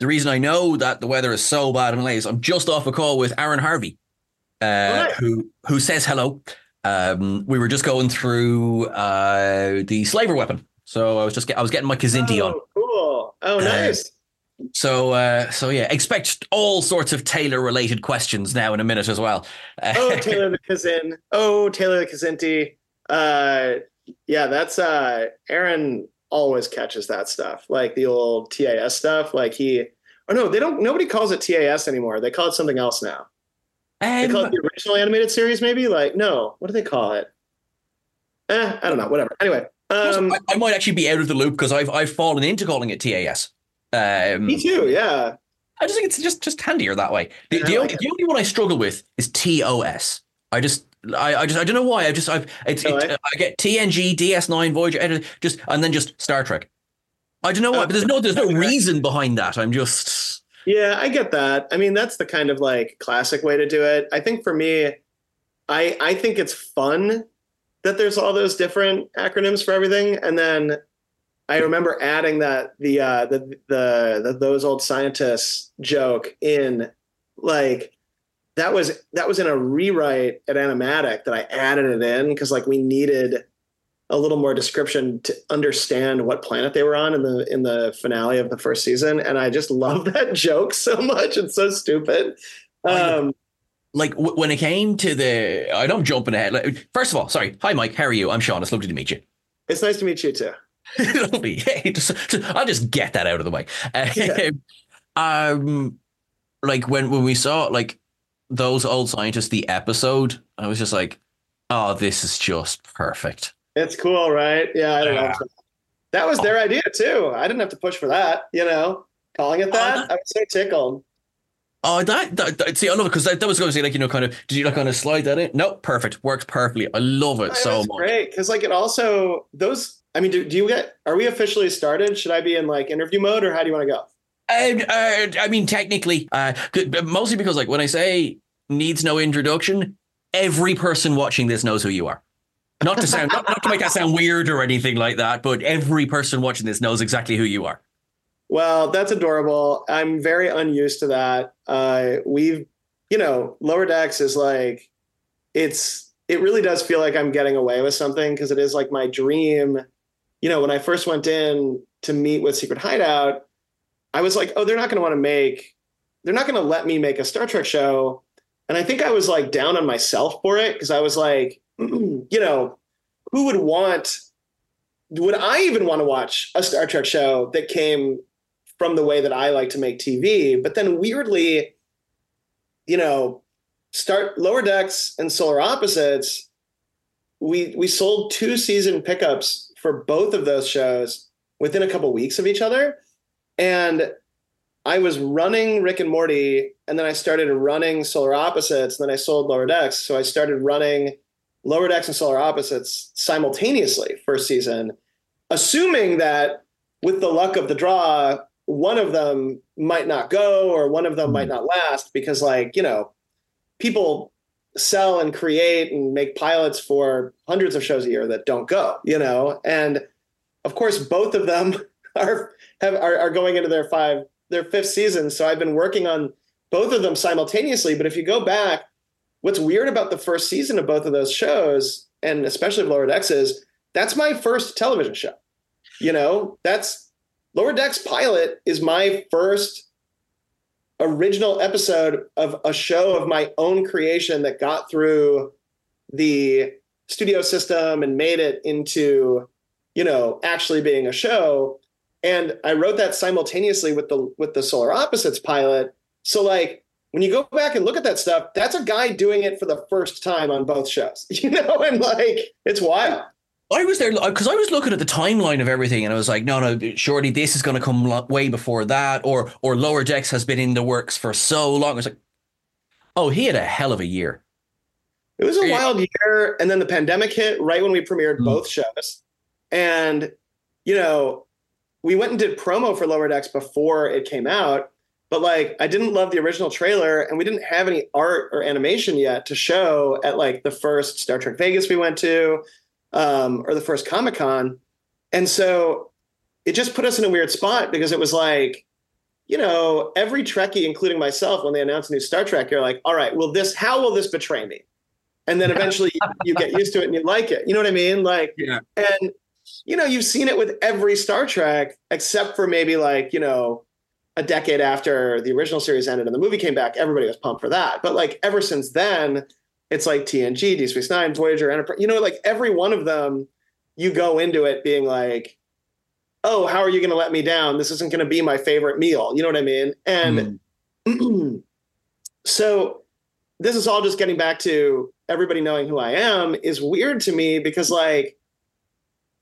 The reason I know that the weather is so bad in LA is I'm just off a call with Aaron Harvey, uh, Right. who who says hello. Um, we were just going through uh, the slaver weapon, so I was just get, I was getting my Kzinti on. Oh, cool. Oh, Uh, nice. So uh, so yeah, expect all sorts of Taylor related questions now in a minute as well. Uh, oh, Taylor the Kzin. Oh, Taylor the Kzinti. Uh, yeah, that's uh, Aaron always catches that stuff, like the old TAS stuff. Like he, oh no, they don't. Nobody calls it TAS anymore. They call it something else now. They call it um, the original animated series, maybe. Like no, what do they call it? Eh, I don't know. Whatever. Anyway, um, I, might actually be out of the loop because I've I've fallen into calling it TAS. Um, me too. Yeah. I just think it's just just handier that way. The, the, I only, like the only one I struggle with is TOS. I just I, I just I don't know why. I just I've it's it? I get TNG, DS9, Voyager, just and then just Star Trek. I don't know why, but there's no there's no reason behind that. I'm just Yeah, I get that. I mean, that's the kind of like classic way to do it. I think for me, I I think it's fun that there's all those different acronyms for everything, and then I remember adding that the uh, the, the the those old scientists joke in like that was that was in a rewrite at Animatic that I added it in because like we needed a little more description to understand what planet they were on in the in the finale of the first season and i just love that joke so much it's so stupid um like w- when it came to the I I'm jumping ahead. Like, first of all, sorry. Hi Mike, how are you? I'm Seán. It's lovely to meet you. it's nice to meet you too Lovely. Hey, just- I'll just get that out of the way. Yeah. Um, like when when we saw like those old scientists, the episode, I was just like, oh, this is just perfect. it's cool right yeah i don't Yeah. know that was their oh. idea too i didn't have to push for that you know calling it oh, that i was so tickled Oh, that, that, that see, I love it because that, that was going to say like you know, kind of. Did you like kind of slide that in? No, perfect, works perfectly. I love it It so much. great because like it also those i mean do, do you get are we officially started should i be in like interview mode or how do you want to go Um, uh, I mean, technically, uh, mostly because like when I say needs no introduction, every person watching this knows who you are. Not to sound, not, not to make that sound weird or anything like that, but every person watching this knows exactly who you are. Well, that's adorable. I'm very unused to that. Uh, we've, you know, Lower Decks is like, it's, it really does feel like I'm getting away with something because it is like my dream. You know, when I first went in to meet with Secret Hideout, I was like, oh, they're not going to want to make, they're not going to let me make a Star Trek show. And I think I was like down on myself for it because I was like, you know, who would want, would I even want to watch a Star Trek show that came from the way that I like to make TV. But then weirdly, you know, start lower decks and solar opposites. We we sold two season pickups for both of those shows within a couple weeks of each other. And I was running Rick and Morty, and then I started running Solar Opposites, and then I sold Lower Decks. So I started running Lower Decks and Solar Opposites simultaneously first season, assuming that with the luck of the draw, one of them might not go or one of them might hmm. not last because, like, you know, people sell and create and make pilots for hundreds of shows a year that don't go, you know? And of course, both of them are have are, are going into their five their fifth season. So I've been working on both of them simultaneously. But if you go back, what's weird about the first season of both of those shows, and especially of Lower Decks, is that's my first television show. You know, that's Lower Decks pilot is my first original episode of a show of my own creation that got through the studio system and made it into, you know, actually being a show. And I wrote that simultaneously with the with the Solar Opposites pilot. So like when you go back and look at that stuff, that's a guy doing it for the first time on both shows, you know, and like it's wild. I was there because I was looking at the timeline of everything, and I was like, "No, no, surely this is going to come way before that." Or, or Lower Decks has been in the works for so long. I was like, "Oh, he had a hell of a year." It was a wild year, and then the pandemic hit right when we premiered mm. both shows, and you know, we went and did promo for Lower Decks before it came out, but like I didn't love the original trailer, and we didn't have any art or animation yet to show at like the first Star Trek Vegas we went to um, or the first Comic Con. And so it just put us in a weird spot because it was like, you know, every Trekkie, including myself, when they announce a new Star Trek, you're like, all right, will this, how will this betray me? And then eventually you get used to it and you like it. You know what I mean? Like, yeah. and, you know, you've seen it with every Star Trek, except for maybe like, you know, a decade after the original series ended and the movie came back, everybody was pumped for that. But like ever since then, it's like TNG, Deep Space Nine, Voyager, Enterprise. You know, like every one of them, you go into it being like, "Oh, how are you going to let me down? This isn't going to be my favorite meal." You know what I mean? And mm. so, this is all just getting back to everybody knowing who I am is weird to me because, like,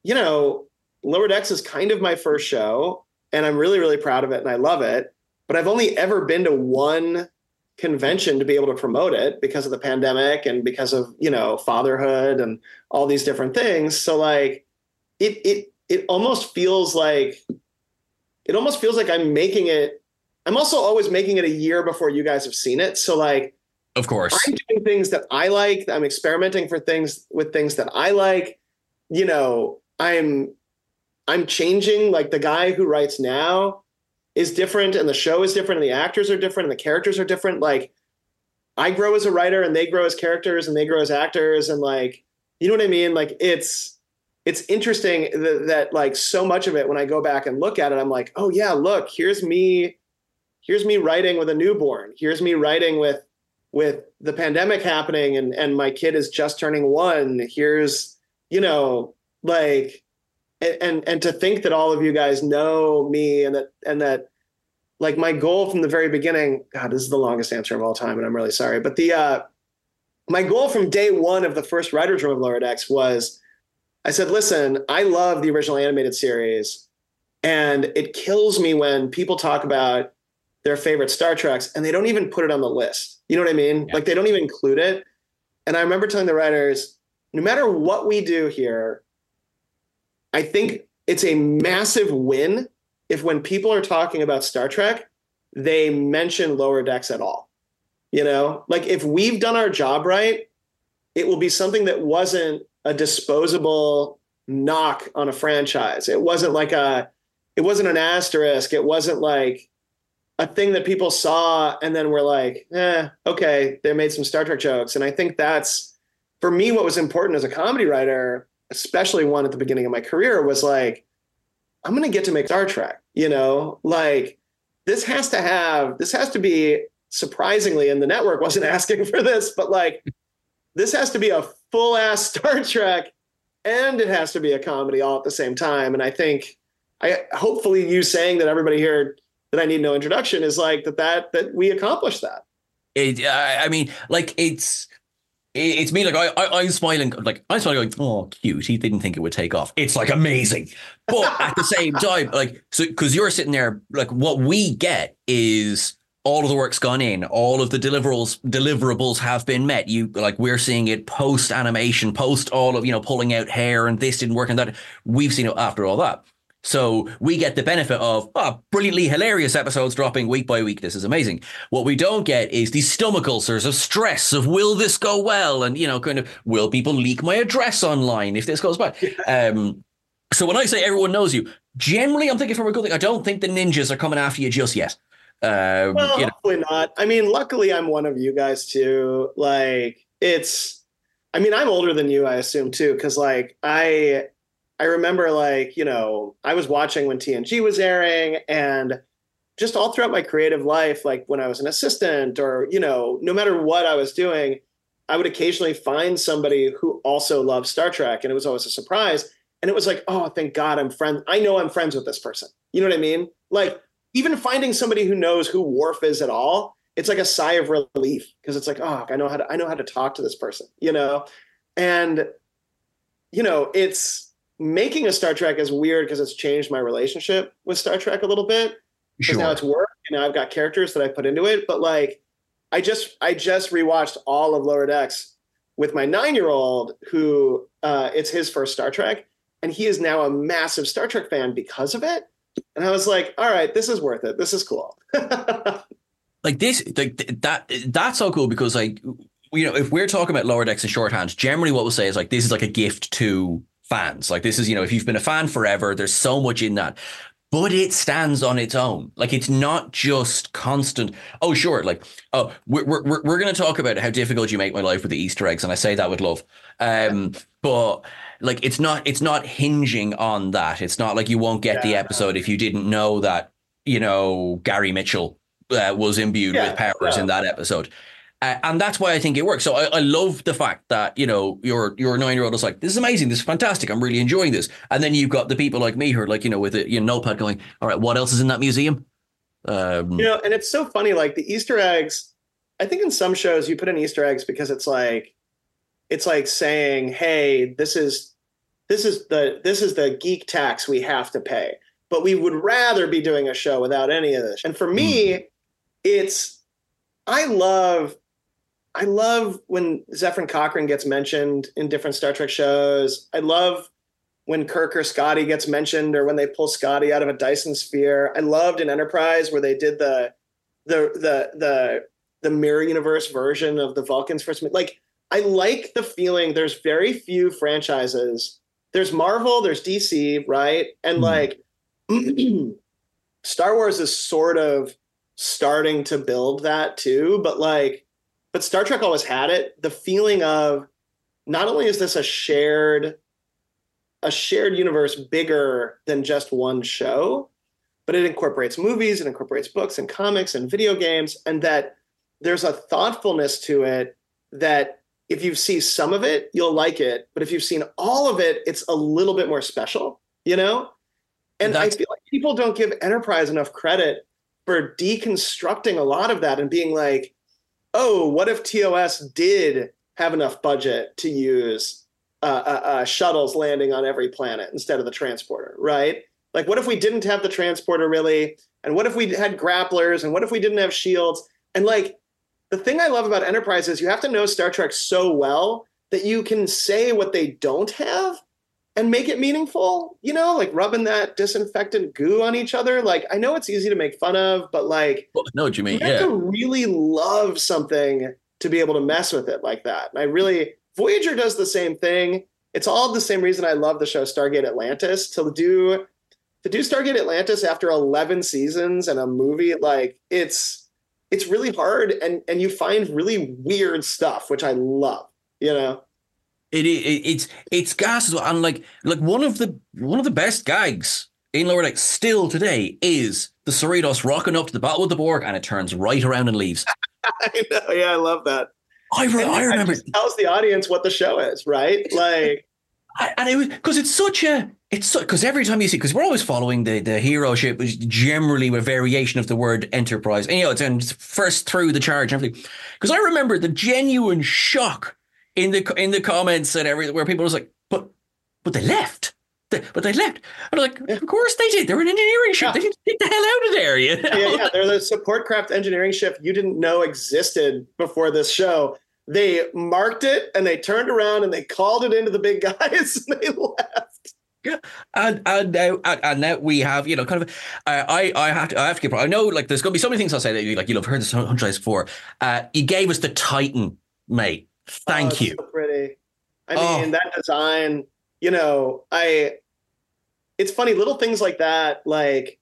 you know, Lower Decks is kind of my first show, and I'm really, really proud of it, and I love it. But I've only ever been to one convention to be able to promote it because of the pandemic and because of you know fatherhood and all these different things so like it it it almost feels like it almost feels like i'm making it i'm also always making it a year before you guys have seen it so like of course i'm doing things that i like i'm experimenting for things with things that i like you know i'm i'm changing like the guy who writes now is different and the show is different and the actors are different and the characters are different. Like i grow as a writer and they grow as characters and they grow as actors and like you know what i mean? Like it's it's interesting that, that like so much of it when i go back and look at it i'm like oh yeah look here's me here's me writing with a newborn. Here's me writing with with the pandemic happening and and my kid is just turning one. Here's you know like and and to think that all of you guys know me and that and that like my goal from the very beginning god this is the longest answer of all time and i'm really sorry but the uh my goal from day one of the first writers room of lower decks was i said listen i love the original animated series and it kills me when people talk about their favorite star treks and they don't even put it on the list. You know what i mean? Yeah. like they don't even include it. And i remember telling the writers no matter what we do here I think it's a massive win if when people are talking about Star Trek, they mention lower decks at all. You know, like if we've done our job right, it will be something that wasn't a disposable knock on a franchise. It wasn't like a, it wasn't an asterisk. It wasn't like a thing that people saw and then were like, eh, okay, they made some Star Trek jokes. And I think that's, for me, what was important as a comedy writer especially one at the beginning of my career, was like, I'm going to get to make Star Trek. You know, like this has to have, this has to be surprisingly, and the network wasn't asking for this, but like this has to be a full ass Star Trek and it has to be a comedy all at the same time. And I think, I hopefully you saying that everybody here that I need no introduction is like that that that we accomplished that. It, I mean, like it's it's me like I, I I'm smiling like I'm smiling going oh cute. He didn't think it would take off. It's like amazing. But at the same time like so because you're sitting there like what we get is all of the work's gone in. All of the deliverables deliverables have been met. You like we're seeing it post animation post all of you know pulling out hair and this didn't work and that. We've seen it after all that So we get the benefit of oh, brilliantly hilarious episodes dropping week by week. This is amazing. What we don't get is these stomach ulcers of stress of will this go well, and you know, kind of will people leak my address online if this goes bad. Um, so when I say everyone knows you, generally I'm thinking from a good thing. I don't think the ninjas are coming after you just yet. Um, well, you know. hopefully not. I mean, luckily I'm one of you guys too. Like it's, I mean, I'm older than you, I assume too, because like I I remember like, you know, I was watching when TNG was airing and just all throughout my creative life, like when I was an assistant or, you know, no matter what I was doing, I would occasionally find somebody who also loved Star Trek. And it was always a surprise. And it was like, oh, thank God I'm friends. I know I'm friends with this person. You know what I mean? Like even finding somebody who knows who Worf is at all, it's like a sigh of relief because it's like, oh, I know how to I know how to talk to this person, you know? And you know, it's making a Star Trek is weird because it's changed my relationship with Star Trek a little bit. Because sure. now it's work, and now I've got characters that I put into it. But like, I just I just rewatched all of Lower Decks with my nine year old, who uh, it's his first Star Trek, and he is now a massive Star Trek fan because of it. And I was like, all right, this is worth it. This is cool. like this, like that, that's so cool because like you know, if we're talking about lower decks and shorthands, generally what we'll say is like this is like a gift to fans. Like this is, you know, if you've been a fan forever, there's so much in that. But it stands on its own. Like it's not just constant. Oh, sure. Like, oh, we're we're we're going to talk about how difficult you make my life with the Easter eggs, and I say that with love. Um, but like, it's not it's not hinging on that. It's not like you won't get yeah, the episode no. if you didn't know that you know Gary Mitchell uh, was imbued yeah, with powers in that episode. Uh, and that's why I think it works. So I, I, love the fact that you know your your nine year old is like, this is amazing, this is fantastic, I'm really enjoying this. And then you've got the people like me who are like, you know, with a you know, notepad going, all right, what else is in that museum? Um, you know, and it's so funny, like the Easter eggs. I think in some shows you put in Easter eggs because it's like, it's like saying, hey, this is this is the this is the geek tax we have to pay. But we would rather be doing a show without any of this. And for me, mm. it's I love I love when Zefram Cochrane gets mentioned in different Star Trek shows. I love when Kirk or Scotty gets mentioned or when they pull Scotty out of a Dyson sphere. I loved in Enterprise where they did the the the the the mirror universe version of the Vulcans first like I like the feeling there's very few franchises. There's Marvel, there's DC, right? And mm-hmm. like Star Wars is sort of starting to build that too, but like but Star Trek always had it. The feeling of not only is this a shared a shared universe bigger than just one show, but it incorporates movies, it incorporates books and comics and video games, and that there's a thoughtfulness to it that if you see some of it, you'll like it. But if you've seen all of it, it's a little bit more special, you know? And That's- I feel like people don't give Enterprise enough credit for deconstructing a lot of that and being like, oh, what if TOS did have enough budget to use uh, uh, uh, shuttles landing on every planet instead of the transporter, right? Like, what if we didn't have the transporter really? And what if we had grapplers? And what if we didn't have shields? And like, the thing I love about Enterprise is you have to know Star Trek so well that you can say what they don't have and make it meaningful, you know, like rubbing that disinfectant goo on each other. Like I know it's easy to make fun of, but like well, know what you mean. You have to really love something to be able to mess with it like that. And I really Voyager does the same thing. It's all the same reason I love the show Stargate Atlantis. To do to do Stargate Atlantis after 11 seasons and a movie, like it's it's really hard and and you find really weird stuff, which I love, you know. It, it it's it's gas as well, and like like one of the one of the best gags in Lower Deck still today is the Cerritos rocking up to the battle with the Borg, and it turns right around and leaves. I know, yeah, I love that. I, re- I remember it tells the audience what the show is, right? Like, and it was because it's such a it's because every time you see because we're always following the the hero ship, which generally a variation of the word enterprise, and you know it's first through the charge and everything. Because I remember the genuine shock in the in the comments and everything where people was like, but but they left. They, but they left. I'm like, of course they did. They're an engineering ship. Yeah. They didn't get the hell out of there. You know? Yeah, yeah. They're the support craft engineering ship you didn't know existed before this show. They marked it and they turned around and they called it into the big guys and they left. Yeah, and and now and, and now we have you know kind of uh, I I have to I have to give I know like there's going to be so many things I'll say that you like you'll have heard this hundred times before. Uh, you gave us the Titan, mate. Thank oh, you. So pretty. I Oh. mean, that design. You know, I. It's funny, little things like that, like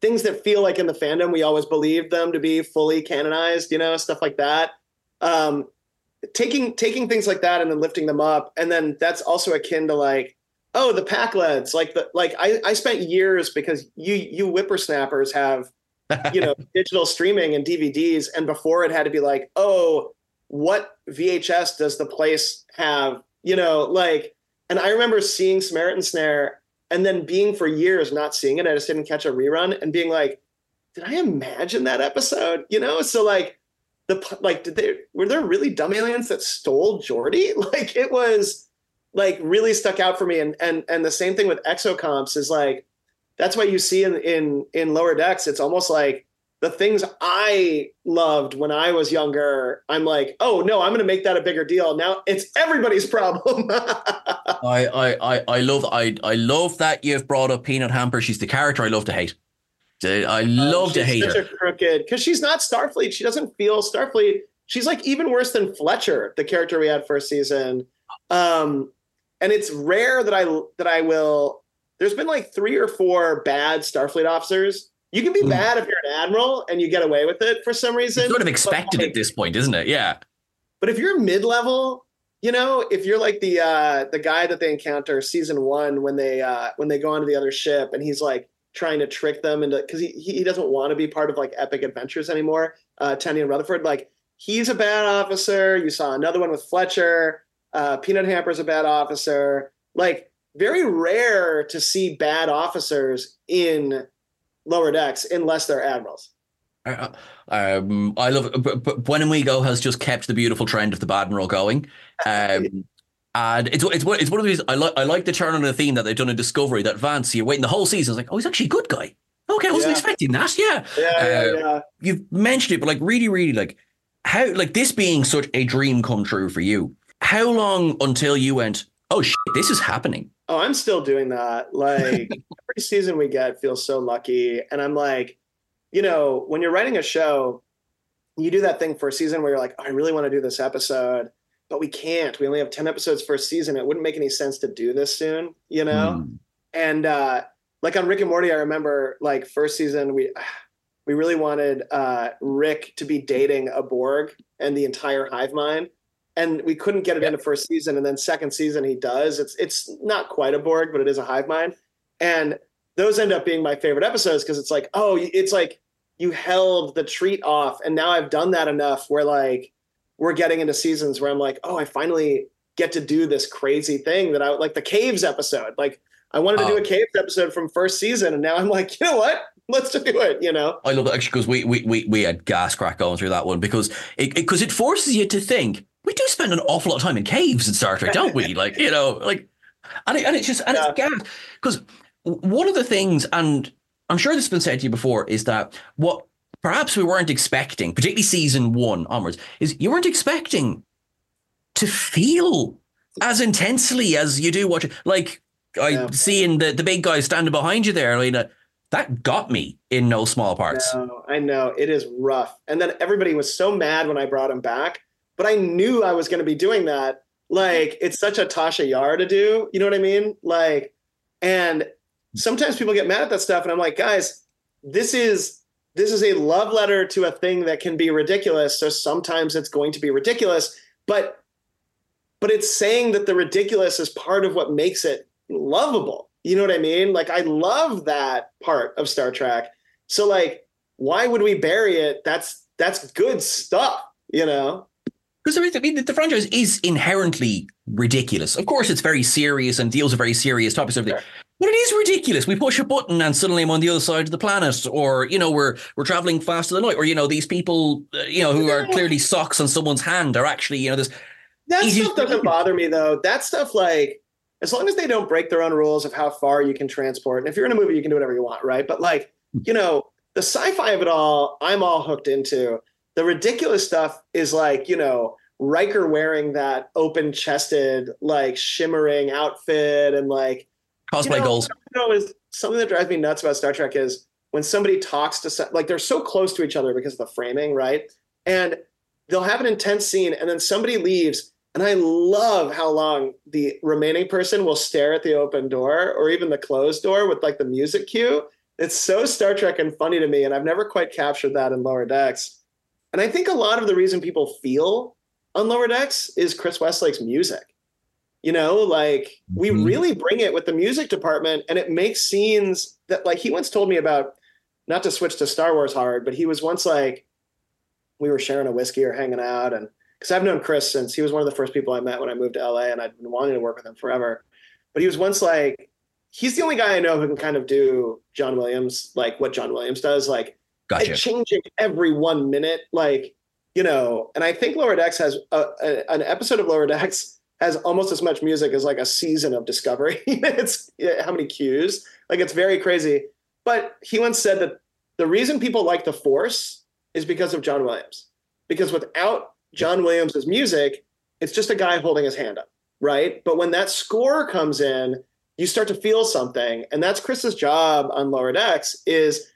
things that feel like in the fandom we always believed them to be fully canonized. You know, stuff like that. Um, taking taking things like that and then lifting them up, and then that's also akin to like, oh, the pack leads, Like the like I I spent years because you you whippersnappers have you know digital streaming and DVDs, and before it had to be like, oh, what VHS does the place have? You know, like, and I remember seeing Samaritan Snare and then being for years not seeing it. I just didn't catch a rerun and being like, did I imagine that episode? You know, so like the like, did they were there really dumb aliens that stole Geordi? Like it was like really stuck out for me. And and and the same thing with exocomps is like that's what you see in in in lower decks, it's almost like the things I loved when I was younger, I'm like, oh no, I'm going to make that a bigger deal. Now it's everybody's problem. I, I, I, I love I, I love that you've brought up Peanut Hamper. She's the character I love to hate. I love to hate her. crooked because she's not Starfleet. She doesn't feel Starfleet. She's like even worse than Fletcher, the character we had first season. Um, and it's rare that I that I will. There's been like three or four bad Starfleet officers. You can be Hmm. bad if you're an admiral and you get away with it for some reason. It's sort of expected like, at this point, isn't it? Yeah. But if you're mid level, you know, if you're like the uh the guy that they encounter season one when they uh when they go onto the other ship and he's like trying to trick them into because he he doesn't want to be part of like epic adventures anymore. Uh Tendi and Rutherford, like he's a bad officer. You saw another one with Fletcher. Uh Peanut Hamper's a bad officer. Like very rare to see bad officers in lower decks unless they're admirals. Uh, um, I love but, but When and We Go has just kept the beautiful trend of the roll going. Um, and it's it's one- it's one of these I like I like the turn on the theme that they've done in Discovery that Vance you're waiting the whole season it's like oh he's actually a good guy okay I wasn't Yeah. expecting that yeah Yeah, yeah, Uh, yeah. you've mentioned it, but like really, really like how like this being such a dream come true for you. How long until you went, oh shit, this is happening? Oh, I'm still doing that. Like every season we get feels so lucky. And I'm like, you know, when you're writing a show, you do that thing for a season where you're like, oh, I really want to do this episode, but we can't. We only have 10 episodes for a season. It wouldn't make any sense to do this soon, you know? Hmm. And uh like on Rick and Morty, I remember like first season we we really wanted uh Rick to be dating a Borg and the entire hive mind. And we couldn't get it in the first season. And then second season he does. It's it's not quite a Borg, but it is a hive mind. And those end up being my favorite episodes because it's like, oh, it's like you held the treat off. And now I've done that enough where like we're getting into seasons where I'm like, oh, I finally get to do this crazy thing that I like the caves episode. Like I wanted to do Oh. a caves episode from first season, and now I'm like, you know what? Let's do it. You know? I love it actually because we, we we we had gas crack going through that one because it because it, forces you to think we do spend an awful lot of time in caves in Star Trek, don't we? like you know, like and it, and it's just and it's gas because one of the things, and I'm sure this has been said to you before, is that what perhaps we weren't expecting, particularly season one onwards, is you weren't expecting to feel as intensely as you do watching. Like I Yeah. seeing the the big guy standing behind you there, like uh, that got me in no small parts. No, I know it is rough. And then everybody was so mad when I brought him back, but I knew I was going to be doing that. Like it's such a Tasha Yar to do. You know what I mean? Like, and sometimes people get mad at that stuff, and I'm like, guys, this is this is a love letter to a thing that can be ridiculous. So sometimes it's going to be ridiculous, but but it's saying that the ridiculous is part of what makes it lovable. You know what I mean? Like I love that part of Star Trek. So like why would we bury it? That's that's good stuff, you know? Because I mean, the franchise is inherently ridiculous. Of course, it's very serious and deals with very serious topics. Everything. But it is ridiculous. We push a button and suddenly I'm on the other side of the planet, or you know, we're we're traveling faster than light, or you know, these people, uh, you know, who are clearly socks on someone's hand are actually, you know, this. That Easy- stuff doesn't bother me though. That stuff like as long as they don't break their own rules of how far you can transport. And if you're in a movie, you can do whatever you want, right? But like, you know, the sci-fi of it all, I'm all hooked into. The ridiculous stuff is like, you know, Riker wearing that open-chested, like shimmering outfit and like Cosplay You know, goals. You know, is something that drives me nuts about Star Trek is when somebody talks to some, like they're so close to each other because of the framing, right? And they'll have an intense scene, and then somebody leaves, and I love how long the remaining person will stare at the open door or even the closed door with like the music cue. It's so Star Trek and funny to me, and I've never quite captured that in Lower Decks. And I think a lot of the reason people feel on Lower Decks is Chris Westlake's music. You know, like we Mhm. really bring it with the music department, and it makes scenes that, like, he once told me about. Not to switch to Star Wars hard, but he was once like, we were sharing a whiskey or hanging out, and because I've known Chris since he was one of the first people I met when I moved to LA, and I'd been wanting to work with him forever. But he was once like, he's the only guy I know who can kind of do John Williams, like what John Williams does, like Gotcha. and changing every one minute like you know and i think lower decks has a, a, an episode of lower decks has almost as much music as like a season of discovery. It's how many cues? Like it's very crazy. But he once said that the reason people like the force is because of john williams. Because without john williams's music it's just a guy holding his hand up right? But when that score comes in you start to feel something. And that's chris's job on lower decks is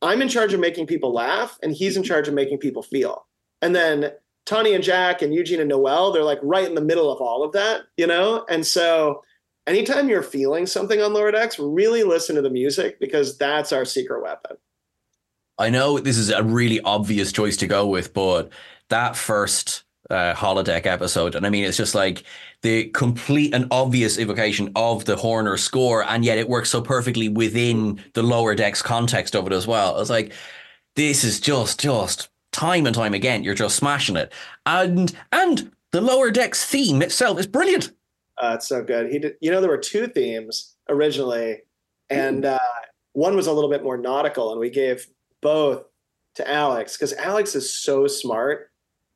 I'm in charge of making people laugh, and he's in charge of making people feel. And then Tony and Jack and Eugene and Noel, they're like right in the middle of all of that, you know? And so anytime you're feeling something on Lower Decks, really listen to the music because that's our secret weapon. I know this is a really obvious choice to go with, but that first uh, holodeck episode, and I mean, it's just like the complete and obvious evocation of the Horner score, and yet it works so perfectly within the lower decks context of it as well. It's like this is just, just time and time again, you're just smashing it, and and the lower decks theme itself is brilliant. Uh, it's so good. He did, you know, there were two themes originally, and uh, one was a little bit more nautical, and we gave both to Alex because Alex is so smart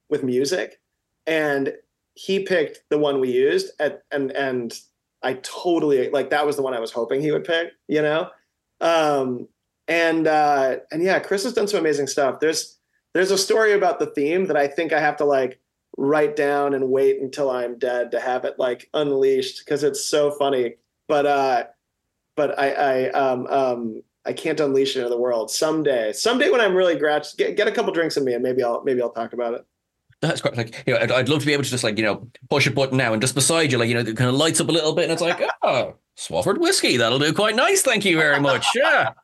with music, and he picked the one we used at and and I totally like that was the one I was hoping he would pick, you know. Um and uh and yeah, Chris has done some amazing stuff. There's there's a story about the theme that I think I have to like write down and wait until I'm dead to have it like unleashed because it's so funny. But uh but I I um um I can't unleash it into the world someday. Someday when I'm really gratch get, get a couple drinks in me and maybe I'll maybe I'll talk about it. That's quite like you know. I'd, I'd love to be able to just like you know push a button now and just beside you, like you know, it kind of lights up a little bit, and it's like, oh, Swafford whiskey, that'll do quite nice. Thank you very much. Yeah.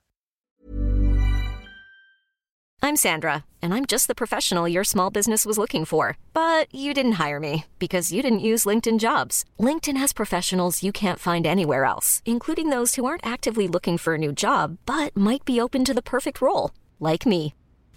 I'm Sandra, and I'm just the professional your small business was looking for. But you didn't hire me because you didn't use LinkedIn jobs. LinkedIn has professionals you can't find anywhere else, including those who aren't actively looking for a new job but might be open to the perfect role, like me.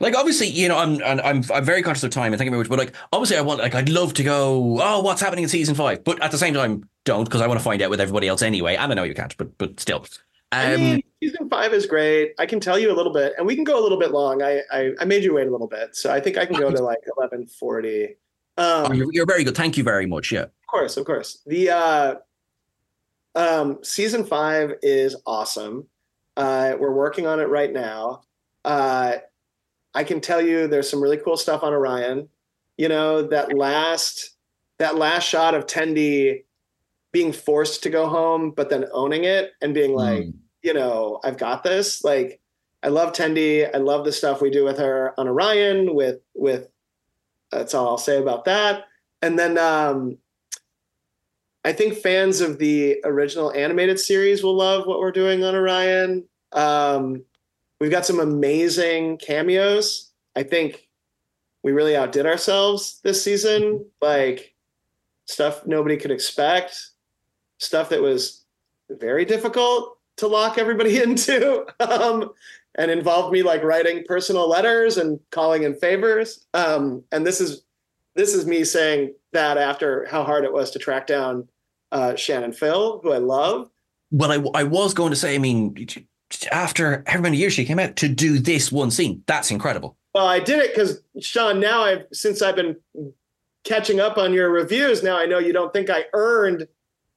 Like obviously, you know, I'm and I'm I'm very conscious of time and thank you very much. But like obviously, I want like I'd love to go. Oh, what's happening in season five? But at the same time, don't because I want to find out with everybody else anyway. And I know you can't, but but still. I Um, mean, season five is great. I can tell you a little bit, and we can go a little bit long. I I, I made you wait a little bit, so I think I can go to like eleven forty. Um, oh, you're, you're very good. Thank you very much. Yeah. Of course, of course. The uh, um, season five is awesome. Uh, we're working on it right now. uh, I can tell you there's some really cool stuff on Orion. You know that last that last shot of Tendi being forced to go home, but then owning it and being like, Mm. you know, I've got this. Like, I love Tendi. I love the stuff we do with her on Orion. With with that's all I'll say about that. And then um, I think fans of the original animated series will love what we're doing on Orion. Um, we've got some amazing cameos. I think we really outdid ourselves this season. Like stuff nobody could expect, stuff that was very difficult to lock everybody into, um, and involved me like writing personal letters and calling in favors. Um, and this is this is me saying that after how hard it was to track down uh, Shannon Fill, who I love. Well, I, I was going to say, I mean, after how many years she came out to do this one scene, that's incredible. Well, I did it because Seán. Now I've since I've been catching up on your reviews. Now I know you don't think I earned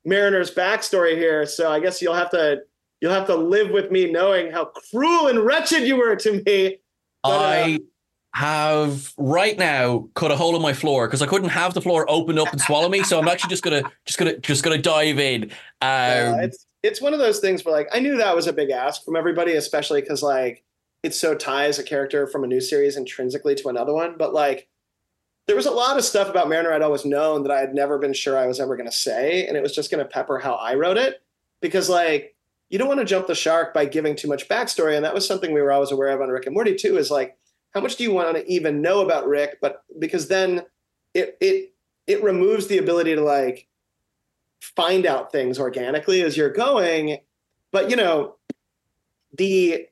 Mariner's backstory here, so I guess you'll have to you'll have to live with me knowing how cruel and wretched you were to me. But, uh, I have right now cut a hole in my floor because I couldn't have the floor open up and swallow me. So I'm actually just gonna just gonna just gonna dive in. Yeah, Um, it's it's one of those things where like I knew that was a big ask from everybody, especially because like it so ties a character from a new series intrinsically to another one. But like there was a lot of stuff about Mariner I'd always known that I had never been sure I was ever going to say, and it was just going to pepper how I wrote it because like you don't want to jump the shark by giving too much backstory, and that was something we were always aware of on Rick and Morty too. Is like how much do you want to even know about Rick? But because then it it it removes the ability to like find out things organically as you're going. But you know, the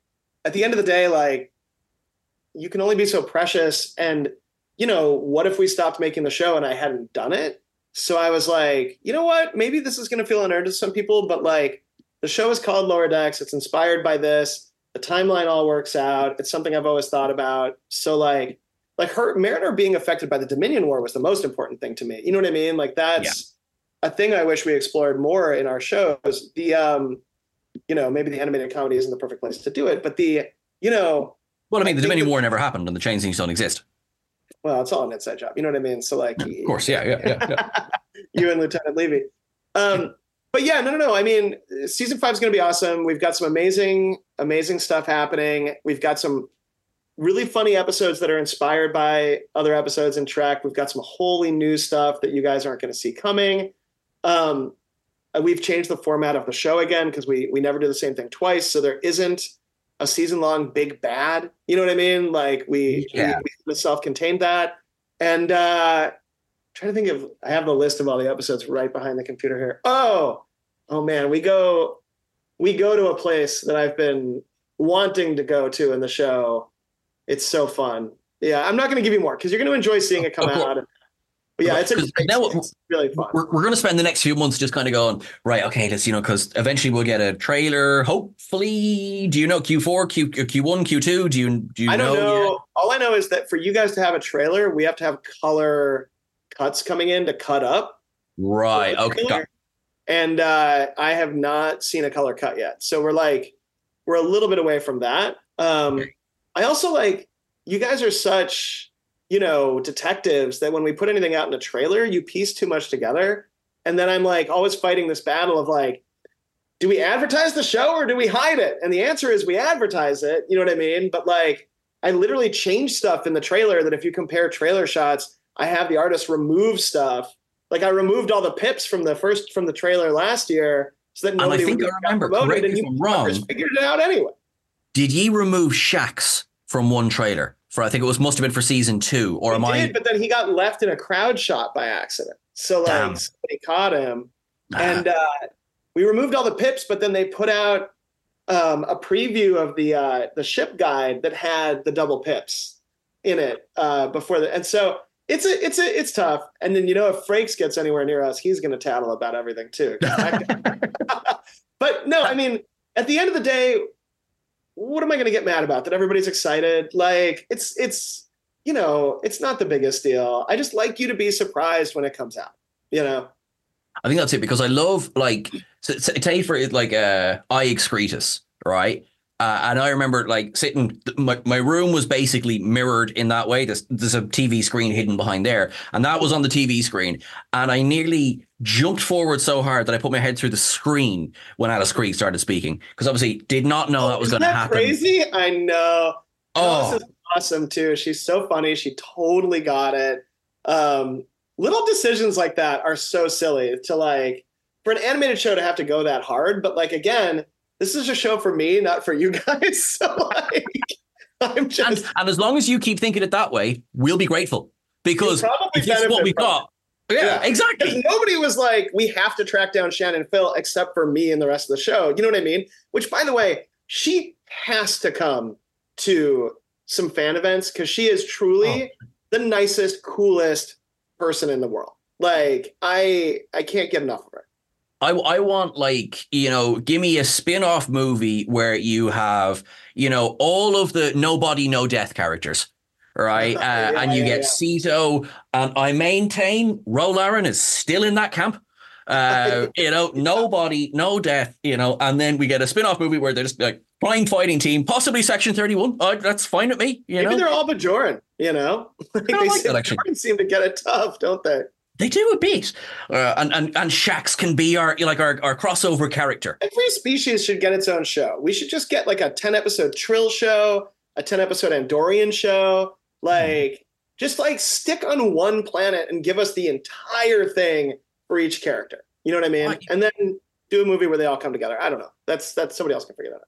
at the end of the day, like you can only be so precious. And you know, what if we stopped making the show and I hadn't done it? So I was like, you know what? Maybe this is going to feel unearned to some people, but like the show is called Lower Decks. It's inspired by this. The timeline all works out. It's something I've always thought about. So like, like her Mariner being affected by the Dominion War was the most important thing to me. You know what I mean? Like that's a thing I wish we explored more in our shows. The um, you know, maybe the animated comedy isn't the perfect place to do it, but the you know, well, I mean, the Dominion War never happened, and the chain things don't exist. well, it's all an inside job. You know what I mean? So like, Of course, yeah, yeah, yeah. yeah. you and Lieutenant Levy. Um, but yeah, no, no, no. I mean, season five is going to be awesome. We've got some amazing, amazing stuff happening. We've got some really funny episodes that are inspired by other episodes in Trek. We've got some wholly new stuff that you guys aren't going to see coming. Um, uh, we've changed the format of the show again because we we never do the same thing twice. So there isn't a season long big bad. You know what I mean? Like we, Yeah. we, we self-contained that. And uh trying to think of I have the list of all the episodes right behind the computer here. Oh, oh man, we go we go to a place that I've been wanting to go to in the show. It's so fun. Yeah, I'm not going to give you more because you're going to enjoy seeing it come out. But yeah, it's, a, Because now it's really fun. We're, we're going to spend the next few months just kind of going right. Okay, let's you know because eventually we'll get a trailer. Hopefully, do you know Q4, Q Q1, Q2? Do you do you I don't know? know. All I know is that for you guys to have a trailer, we have to have color cuts coming in to cut up. Right. Okay. And uh, I have not seen a color cut yet. So we're like, we're a little bit away from that. Um, Okay. I also like, you guys are such, you know, detectives that when we put anything out in a trailer, you piece too much together. And then I'm like always fighting this battle of like, do we advertise the show or do we hide it? And the answer is we advertise it. You know what I mean? But like, I literally changed stuff in the trailer that if you compare trailer shots, I have the artist remove stuff. Like I removed all the pips from the first from the trailer last year so that and I nobody think would I remember. promoted, and you wrong. figured it out anyway. Did ye remove Shax from one trailer? For I think it was must have been for season two, or We am I? but then he got left in a crowd shot by accident. So like Damn. somebody caught him. Ah, and uh, we removed all the pips, but then they put out um, a preview of the uh, the ship guide that had the double pips in it uh, before the, and so it's a it's a it's tough. And then you know if Frakes gets anywhere near us, he's going to tattle about everything too. but no, I mean at the end of the day, what am I going to get mad about? That everybody's excited. Like it's it's you know it's not the biggest deal. I just like you to be surprised when it comes out. You know. I think that's it because I love like so, so, say for like uh I excretus, right? Uh, and I remember like sitting, my, my room was basically mirrored in that way. There's, there's a TV screen hidden behind there. And that was on the TV screen. And I nearly jumped forward so hard that I put my head through the screen when Alice Krige started speaking. Because obviously did not know that was going to happen. crazy? I know. Oh. Alice is awesome too. She's so funny. She totally got it. Um, little decisions like that are so silly to like for an animated show to have to go that hard. But like again, this is a show for me, not for you guys. So like, I'm And, just and as long as you keep thinking it that way, we'll be grateful. Because this is what we got. Yeah, Yeah. exactly. because nobody was like, we have to track down Shannon Fill except for me and the rest of the show. You know what I mean? Which, by the way, she has to come to some fan events because she is truly oh. the nicest, coolest person in the world. Like I, I can't get enough of her. I, I want like you know give me a spin-off movie where you have you know all of the nobody no death characters right uh, Yeah, and you yeah, get yeah. Sito and I maintain Ro Laren is still in that camp uh you know nobody no death you know and then we get a spin-off movie where they're just like crime fighting team possibly section 31 oh, that's fine with me you Maybe know they're all Bajoran. You know, like they like seem, that, actually. Seem to get it tough, don't they? they do a bit uh, and and and Shaxs can be our like our, our crossover character Every species should get its own show. We should just get like a 10 episode Trill show, a 10 episode Andorian show. Like, just like stick on one planet and give us the entire thing for each character. You know what I mean? And then do a movie where they all come together. I don't know. That's that's somebody else can figure that out.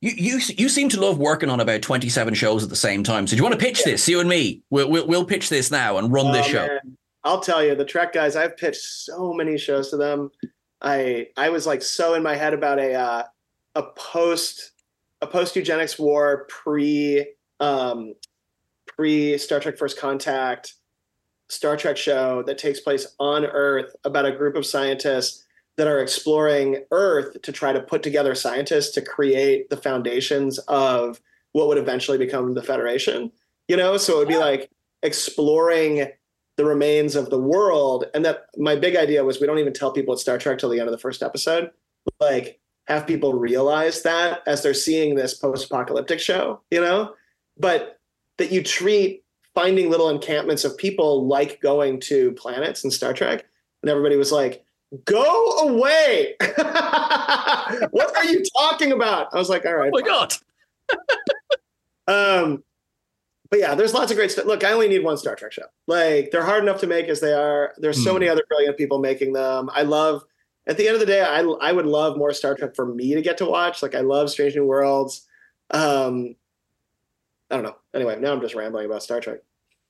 You, you you seem to love working on about 27 shows at the same time. So do you want to pitch this, you and me? We'll, we'll, we'll pitch this now and run this Oh, show. man. I'll tell you, the Trek guys, I've pitched so many shows to them. I I was like so in my head about a uh, a post a post eugenics war pre um, pre Star Trek First Contact Star Trek show that takes place on Earth about a group of scientists that are exploring Earth to try to put together scientists to create the foundations of what would eventually become the Federation. You know, so it would be like exploring the remains of the world. And that my big idea was we don't even tell people it's Star Trek till the end of the first episode. Like have people realize that as they're seeing this post-apocalyptic show, you know? But that you treat finding little encampments of people like going to planets in Star Trek. And everybody was like, go away. what are you talking about? I was like, all right. Oh my God. Um, but yeah, there's lots of great stuff. Look, I only need one Star Trek show. Like they're hard enough to make as they are. There's so Hmm. many other brilliant people making them. I love. At the end of the day, I I would love more Star Trek for me to get to watch. Like I love Strange New Worlds. Um, I don't know. Anyway, now I'm just rambling about Star Trek.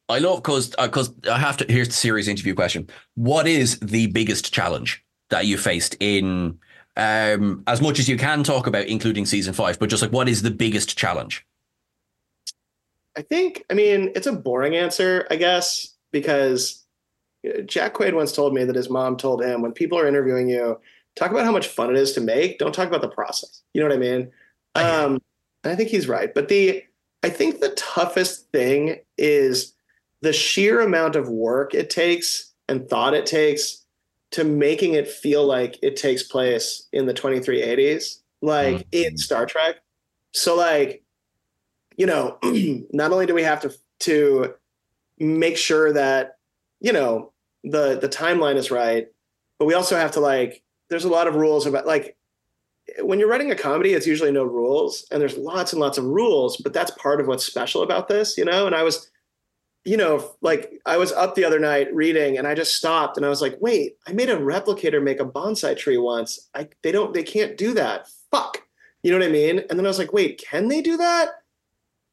I love because because I have to. Here's the serious interview question: What is the biggest challenge that you faced in um, as much as you can talk about, including season five? But just like, what is the biggest challenge? I think, I mean, it's a boring answer, I guess, because uh, Jack Quaid once told me that his mom told him when people are interviewing you, talk about how much fun it is to make. Don't talk about the process. You know what I mean? I. Um, and I think he's right. But the, I think the toughest thing is the sheer amount of work it takes and thought it takes to making it feel like it takes place in the 2380s, like mm-hmm. in Star Trek. So like, you know, not only do we have to to make sure that you know the the timeline is right, but we also have to like. There's a lot of rules about like when you're writing a comedy, it's usually no rules, and there's lots and lots of rules. But that's part of what's special about this, you know. And I was, you know, like I was up the other night reading, and I just stopped, and I was like, wait, I made a replicator make a bonsai tree once. I they don't they can't do that. Fuck. You know what I mean? And then I was like, wait, can they do that?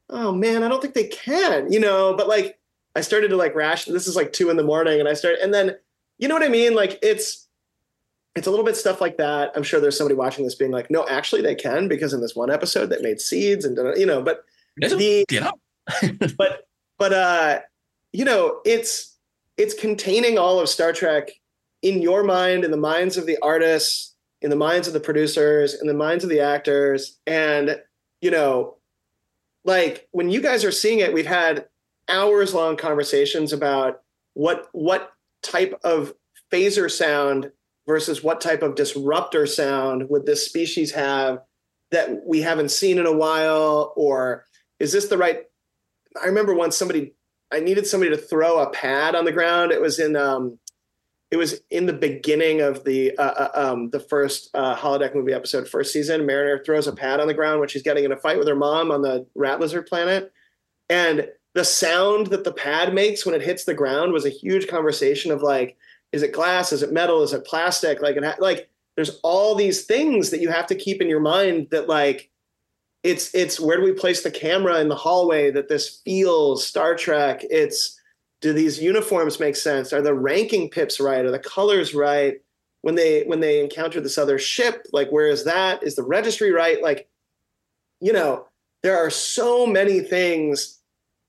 oh man, I don't think they can, you know, but like I started to like ration. This is like two in the morning, and I started, and then you know what I mean? Like it's it's a little bit stuff like that. I'm sure there's somebody watching this being like, no, actually they can because in this one episode they made seeds and you know, but the you know, but but uh you know it's it's containing all of star trek in your mind in the minds of the artists in the minds of the producers in the minds of the actors and you know like when you guys are seeing it we've had hours long conversations about what what type of phaser sound versus what type of disruptor sound would this species have that we haven't seen in a while or is this the right i remember once somebody i needed somebody to throw a pad on the ground it was in um it was in the beginning of the uh, uh, um, the first uh, holodeck movie episode, first season. Mariner throws a pad on the ground when she's getting in a fight with her mom on the rat lizard planet, and the sound that the pad makes when it hits the ground was a huge conversation of like, is it glass? Is it metal? Is it plastic? Like, like there's all these things that you have to keep in your mind that like it's it's where do we place the camera in the hallway that this feels Star Trek. It's do these uniforms make sense? Are the ranking pips right? Are the colors right? When they when they encounter this other ship, like where is that? Is the registry right? Like, you know, there are so many things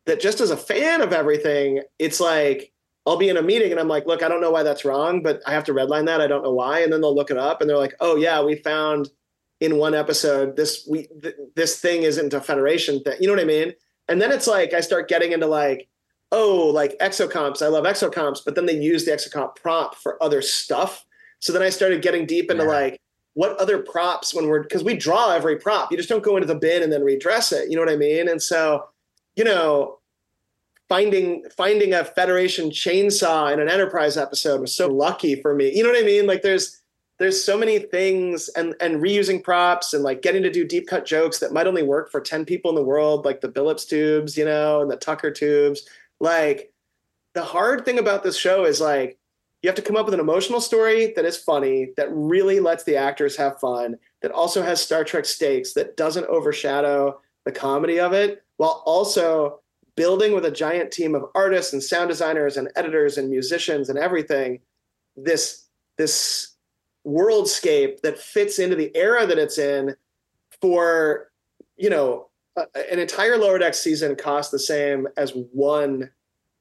that just as a fan of everything, it's like I'll be in a meeting and I'm like, look, I don't know why that's wrong, but I have to redline that. I don't know why. And then they'll look it up and they're like, oh yeah, we found in one episode this we th- this thing isn't a Federation thing. You know what I mean? And then it's like I start getting into like oh, like exocomps. I love exocomps, but then they use the exocomp prop for other stuff. So then I started getting deep into yeah. like what other props when we're because we draw every prop. You just don't go into the bin and then redress it. You know what I mean? And so, you know, finding finding a Federation chainsaw in an Enterprise episode was so lucky for me. You know what I mean? Like there's there's so many things and and reusing props and like getting to do deep cut jokes that might only work for 10 people in the world like the Billups tubes you know and the Tucker tubes like the hard thing about this show is like you have to come up with an emotional story that is funny, that really lets the actors have fun, that also has Star Trek stakes, that doesn't overshadow the comedy of it, while also building with a giant team of artists and sound designers and editors and musicians and everything this this worldscape that fits into the era that it's in for you know an entire lower deck season costs the same as one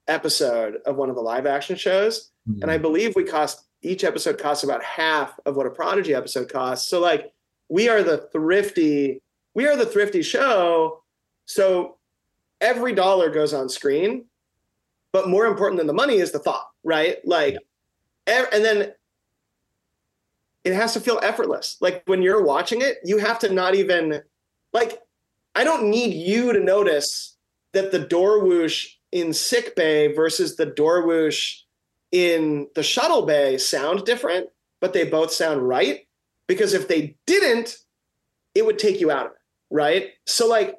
episode of one of the live action shows. Mm-hmm. and i believe we cost each episode costs about half of what a prodigy episode costs. So like we are the thrifty we are the thrifty show. So every dollar goes on screen but more important than the money is the thought right like yeah. and then it has to feel effortless like when you're watching it you have to not even like I don't need you to notice that the door whoosh in sick bay versus the door whoosh in the shuttle bay sound different, but they both sound right. Because if they didn't, it would take you out of it, right? So, like,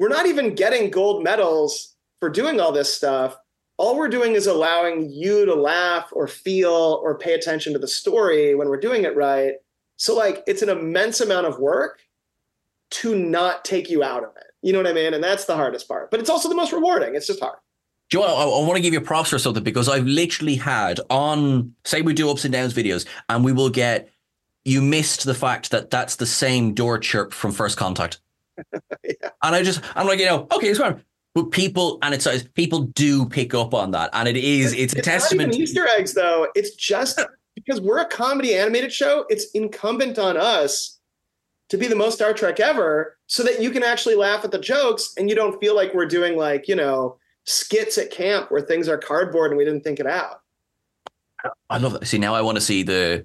we're not even getting gold medals for doing all this stuff. All we're doing is allowing you to laugh or feel or pay attention to the story when we're doing it right. So, like, it's an immense amount of work to not take you out of it. You know what I mean? And that's the hardest part. But it's also the most rewarding. It's just hard. Joe, I, I want to give you props for something because I've literally had on, say, we do ups and downs videos, and we will get, you missed the fact that that's the same door chirp from First Contact. Yeah. And I just, I'm like, you know, okay, it's fine. But people, and it's people do pick up on that, and it is, it's, it's a testament. Easter eggs, though. It's just because we're a comedy animated show. It's incumbent on us to be the most Star Trek ever so that you can actually laugh at the jokes and you don't feel like we're doing like, you know, skits at camp where things are cardboard and we didn't think it out. I love that. See, now I want to see the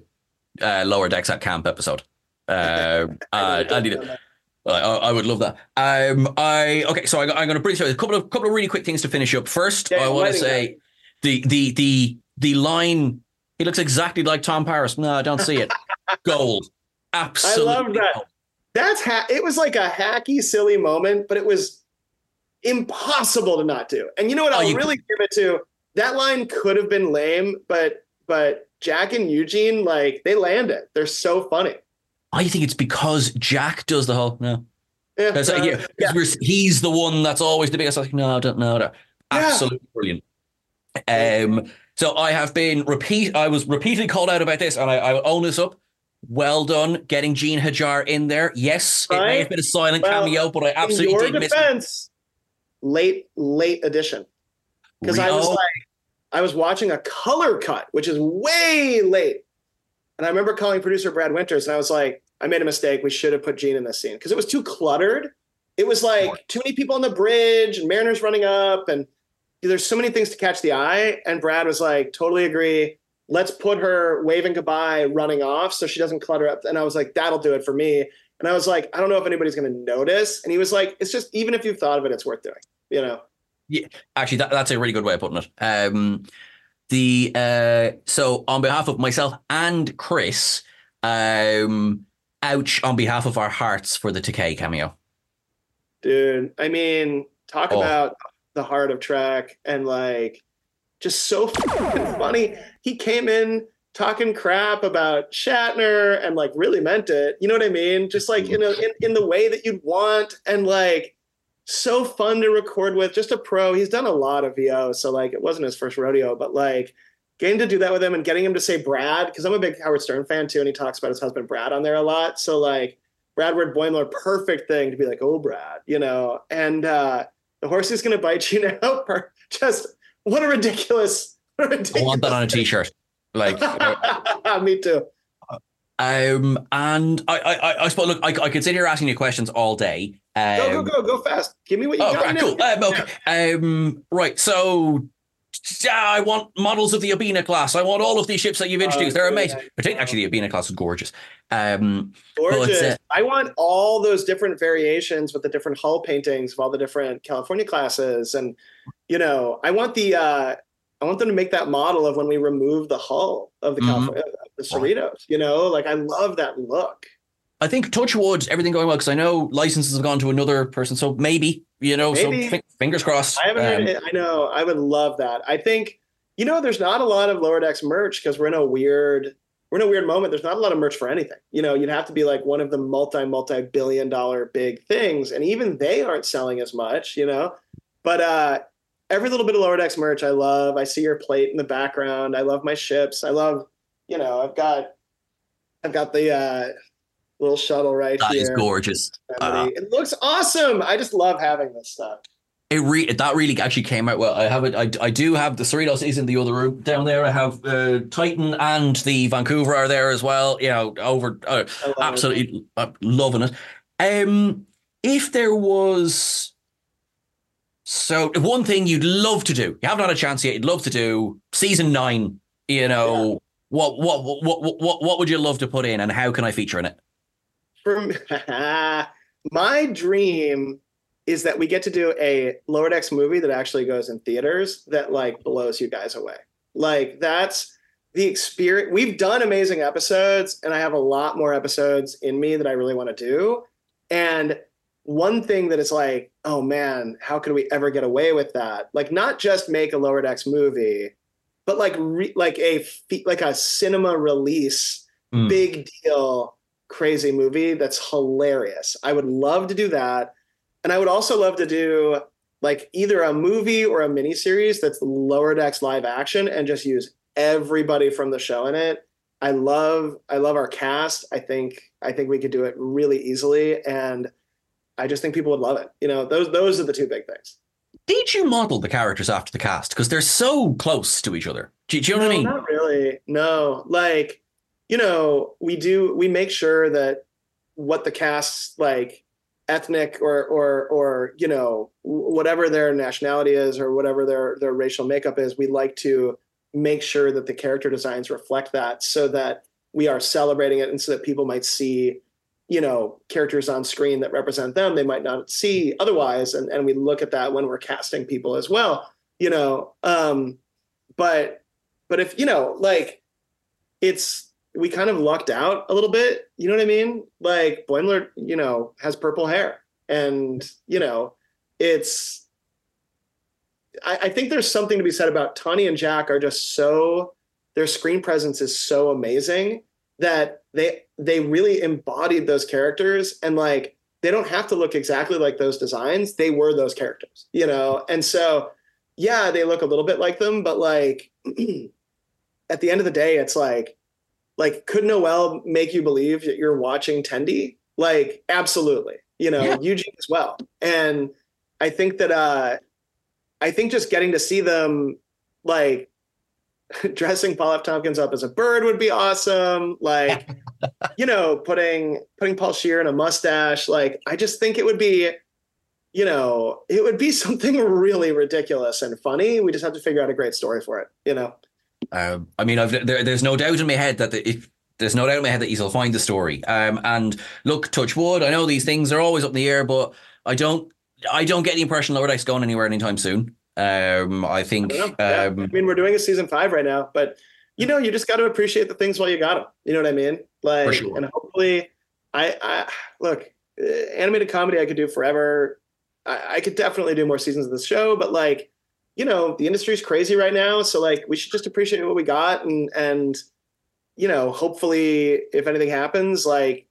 uh, lower decks at camp episode. Uh, uh, I need it. I, I, would love that. Um, I okay, so I, am going to bring through a couple of couple of really quick things to finish up. First, yeah, I want to say the the the the line. He looks exactly like Tom Paris. No, I don't see it. Gold. Absolutely. I love that. Gold that's ha- it was like a hacky, silly moment, but it was impossible to not do. And you know what? Oh, I'll really give it to that line could have been lame, but but Jack and Eugene like they land it. They're so funny. I think it's because Jack does the whole no. Yeah, uh, like, yeah, yeah. he's the one that's always the biggest. Like, no, I don't know that. Absolutely yeah. brilliant. Um, so I have been repeat. I was repeatedly called out about this, and I, I own this up well done getting Gene Hajar in there. Yes, right? it may have been a silent well, cameo, but I absolutely did defense, miss it. Late, late addition. Because I was like, I was watching a color cut, which is way late. And I remember calling producer Brad Winters and I was like, I made a mistake. We should have put Gene in this scene because it was too cluttered. It was like too many people on the bridge and Mariner's running up and there's so many things to catch the eye. And Brad was like, totally agree let's put her waving goodbye running off so she doesn't clutter up. And I was like, that'll do it for me. And I was like, I don't know if anybody's going to notice. And he was like, it's just even if you've thought of it, it's worth doing. You know. Yeah, actually, that, that's a really good way of putting it. Um, the uh, so on behalf of myself and Chris, um, ouch on behalf of our hearts for the Takei cameo. Dude, I mean, talk Oh. about the heart of Trek and like just so funny. He came in talking crap about Shatner and like really meant it. You know what I mean? Just like you know, in, in the way that you'd want and like so fun to record with. Just a pro. He's done a lot of VO, so like it wasn't his first rodeo, but like getting to do that with him and getting him to say Brad because I'm a big Howard Stern fan too, and he talks about his husband Brad on there a lot. So like Bradward Boimler, perfect thing to be like, oh Brad, you know, and uh the horse is gonna bite you now. Just what a ridiculous, what a I ridiculous want that on a t-shirt. Like, Me too. Um, and I, I, I- I suppose, look, I, I could sit here asking you questions all day. Um, Go, go, go, go fast. Give me what you Oh, got. right, cool. Um, okay. Um, right. So, yeah, I want models of the Obena class. I want all of these ships that you've introduced. They're amazing. Particularly, actually, the Obena class is gorgeous. Um, Gorgeous. But, uh, I want all those different variations with the different hull paintings of all the different California classes. And, you know, I want the uh I want them to make that model of when we remove the hull of the Mhm. California the Cerritos, you know, like I love that look. I think touch wood, everything going well because I know licenses have gone to another person. So maybe, you know, Maybe. so fi- fingers crossed. I haven't Um. I know. I would love that. I think, you know, there's not a lot of lower decks merch because we're in a weird, we're in a weird moment. There's not a lot of merch for anything. You know, you'd have to be like one of the multi, multi billion dollar big things. And even they aren't selling as much, you know? But uh every little bit of lower decks merch I love. I see your plate in the background. I love my ships. I love, you know, I've got I've got the uh little shuttle right That here. is gorgeous. Uh, it looks awesome. I just love having this stuff. It re- that really actually came out well. I have it. I, I do have the Cerritos is in the other room down there. I have uh, Titan and the Vancouver are there as well. You know, over uh, love it. absolutely uh, loving it. Um, if there was so one thing you'd love to do, you haven't had a chance yet. You'd love to do season nine. You know, what, what what what what what would you love to put in, and how can I feature in it? for my dream is that we get to do a lower decks movie that actually goes in theaters that like blows you guys away like that's the experience we've done amazing episodes and i have a lot more episodes in me that i really want to do and one thing that is like oh man how could we ever get away with that like not just make a lower decks movie but like re- like a like a cinema release Mm. big deal crazy movie that's hilarious. I would love to do that. And I would also love to do like either a movie or a miniseries that's lower decks live action and just use everybody from the show in it. I love I love our cast. I think I think we could do it really easily and I just think people would love it. You know, those those are the two big things. Did you model the characters after the cast because they're so close to each other? Do, do you know no, what I mean? Not really. No, like you know, we do. We make sure that what the cast's like ethnic or or or you know whatever their nationality is or whatever their their racial makeup is. We like to make sure that the character designs reflect that, so that we are celebrating it, and so that people might see you know characters on screen that represent them they might not see otherwise and, and we look at that when we're casting people as well you know um but but if you know like it's we kind of lucked out a little bit you know what i mean? Like boimler you know has purple hair and you know it's I, I think there's something to be said about tony and jack are just so their screen presence is so amazing that they they really embodied those characters and like they don't have to look exactly like those designs. They were those characters you know? And so yeah they look a little bit like them but like at the end of the day it's like like could noel make you believe that you're watching Tendi like absolutely you know Yeah. eugene as well. And i think that uh i think just getting to see them like dressing Paul F. Tompkins up as a bird would be awesome. Like, you know, putting putting Paul Scheer in a mustache. Like, I just think it would be, you know, it would be something really ridiculous and funny. We just have to figure out a great story for it. You know, Um, I mean, I've, there, there's no doubt in my head that the, if there's no doubt in my head that he'll find the story. Um, and look, touch wood. I know these things are always up in the air, but I don't, I don't get the impression Lower Decks going anywhere anytime soon. Um, I think. I, yeah. um, I mean, we're doing a season five right now, but you know, you just got to appreciate the things while you got them. You know what I mean? Like, sure. and hopefully, I, I look uh, animated comedy. I could do forever. I, I could definitely do more seasons of this show, but like, you know, the industry's crazy right now, so like, we should just appreciate what we got, and and you know, hopefully, if anything happens, like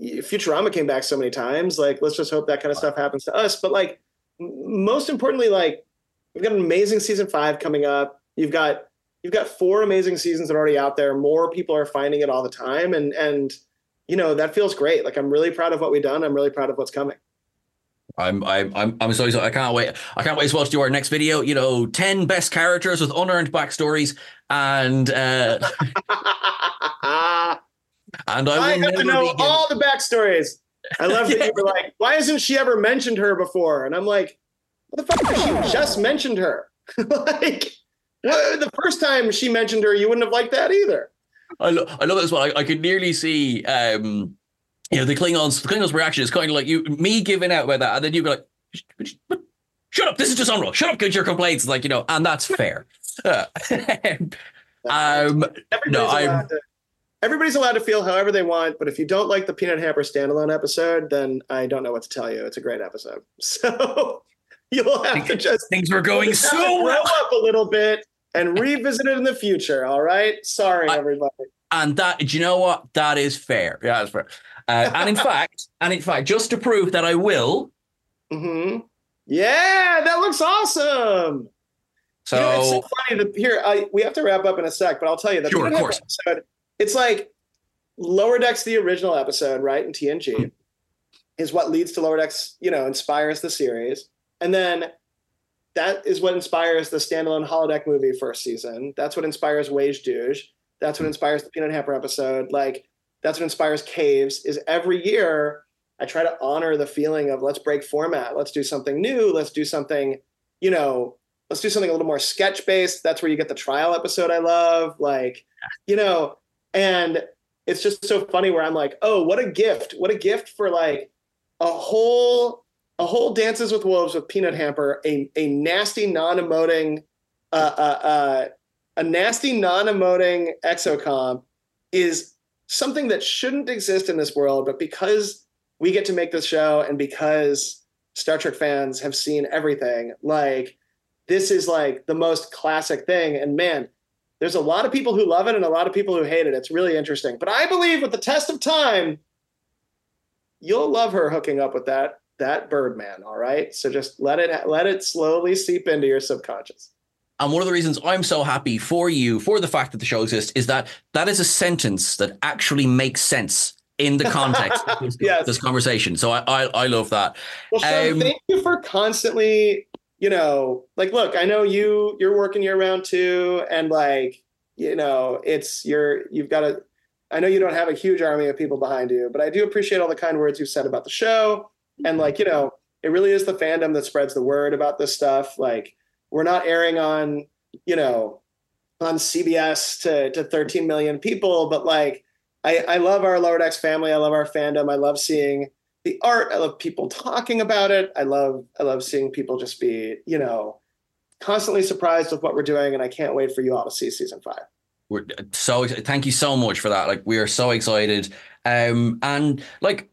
Futurama came back so many times, like let's just hope that kind of stuff happens to us. But like, most importantly, like we've got an amazing season five coming up. You've got you've got four amazing seasons that are already out there. More people are finding it all the time, and and you know that feels great. Like I'm really proud of what we've done. I'm really proud of what's coming. I'm I'm I'm I'm so I can't wait. I can't wait as well to do our next video. You know, ten best characters with unearned backstories, and uh, and I, I have to know all the backstories. I love that yeah. you were like, "Why hasn't she ever mentioned her before?" And I'm like, "What the fuck? She just mentioned her. like, the first time she mentioned her, you wouldn't have liked that either." I, lo- I love it as well. I, I could nearly see, um, you know, the Klingons. The Klingons' reaction is kind of like you, me giving out about that, and then you'd be like, "Shut up! This is just unreal. Shut up! Get your complaints." Like you know, and that's fair. Uh, um, no, I'm. To, everybody's allowed to feel however they want, but if you don't like the Peanut Hamper standalone episode, then I don't know what to tell you. It's a great episode, so you'll have to just things were going so well. up a little bit and revisit it in the future. All right, sorry I, everybody. And that, do you know what? That is fair. Yeah, that's fair. Uh, and in fact, and in fact, just to prove that I will. Mm-hmm. Yeah, that looks awesome. So, you know, it's so funny to here. I, we have to wrap up in a sec, but I'll tell you that sure, of course. Episode, it's like Lower Decks, the original episode, right? In TNG, mm-hmm. is what leads to Lower Decks. You know, inspires the series, and then that is what inspires the standalone holodeck movie first season. That's what inspires wej Duj. That's what inspires the Peanut Hamper episode. Like that's what inspires Caves. Is every year I try to honor the feeling of let's break format, let's do something new, let's do something, you know, let's do something a little more sketch based. That's where you get the trial episode I love, like, you know, and it's just so funny where I'm like, oh, what a gift! What a gift for like a whole a whole Dances with Wolves with Peanut Hamper, a a nasty non-emoting, uh, uh, uh, a nasty non-emoting exocomp is something that shouldn't exist in this world, but because we get to make this show and because Star Trek fans have seen everything, like this is like the most classic thing. And man, there's a lot of people who love it and a lot of people who hate it. It's really interesting. But I believe with the test of time, you'll love her hooking up with that that Birdman. All right. So just let it let it slowly seep into your subconscious. And one of the reasons I'm so happy for you, for the fact that the show exists, is that that is a sentence that actually makes sense in the context of this, yes. this, conversation. So I, I, I love that. Well, Seán, um, thank you for constantly, you know, like, look, I know you you're working year round too, and like, you know, it's you're you've got a. I know you don't have a huge army of people behind you, but I do appreciate all the kind words you've said about the show, and like, you know, it really is the fandom that spreads the word about this stuff. Like we're not airing on, you know, on CBS to, to 13 million people, but like, I, I love our Lower Decks family. I love our fandom. I love seeing the art. I love people talking about it. I love, I love seeing people just be, you know, constantly surprised with what we're doing. And I can't wait for you all to see season five. We're so thank you so much for that. Like we are so excited. Um, and like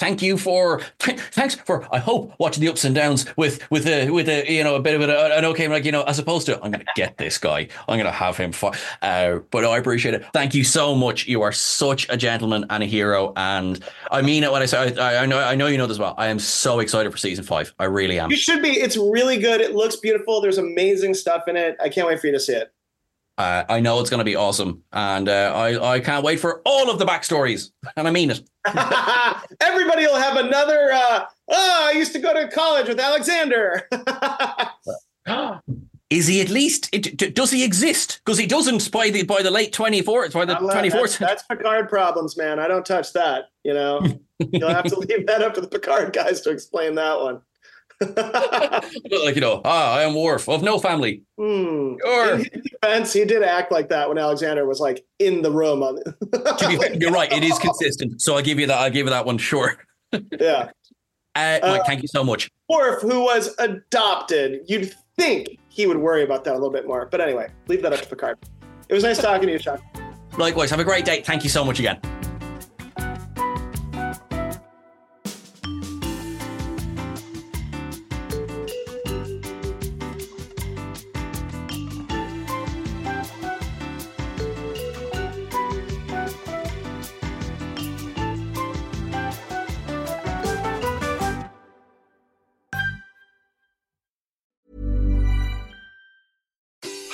thank you for thanks for I hope watching the ups and downs with with a with a you know a bit of a, an okay like you know as opposed to I'm gonna get this guy. I'm gonna have him for, uh, but I appreciate it. Thank you so much. You are such a gentleman and a hero and I mean it when I say I, I know I know you know this well. I am so excited for season five. I really am. You should be. It's really good. It looks beautiful. There's amazing stuff in it. I can't wait for you to see it uh, I know it's going to be awesome, and uh, I I can't wait for all of the backstories, and I mean it. Everybody will have another. Uh, oh, I used to go to college with Alexander. Is he at least? It, does he exist? Because he doesn't by the by the late twenty fourth, by the twenty fourth. That's, that's Picard problems, man. I don't touch that. You know, you'll have to leave that up to the Picard guys to explain that one. like you know, ah, I am Worf of no family. Hmm. Sure. In defense, he did act like that when Alexander was like in the room. On fair, You're right. It is consistent. So I'll give you that. I'll give you that one. Sure. yeah. Uh, Mike, thank you so much. Worf, who was adopted, you'd think he would worry about that a little bit more. But anyway, leave that up to Picard. It was nice talking to you, Seán. Likewise. Have a great day. Thank you so much again.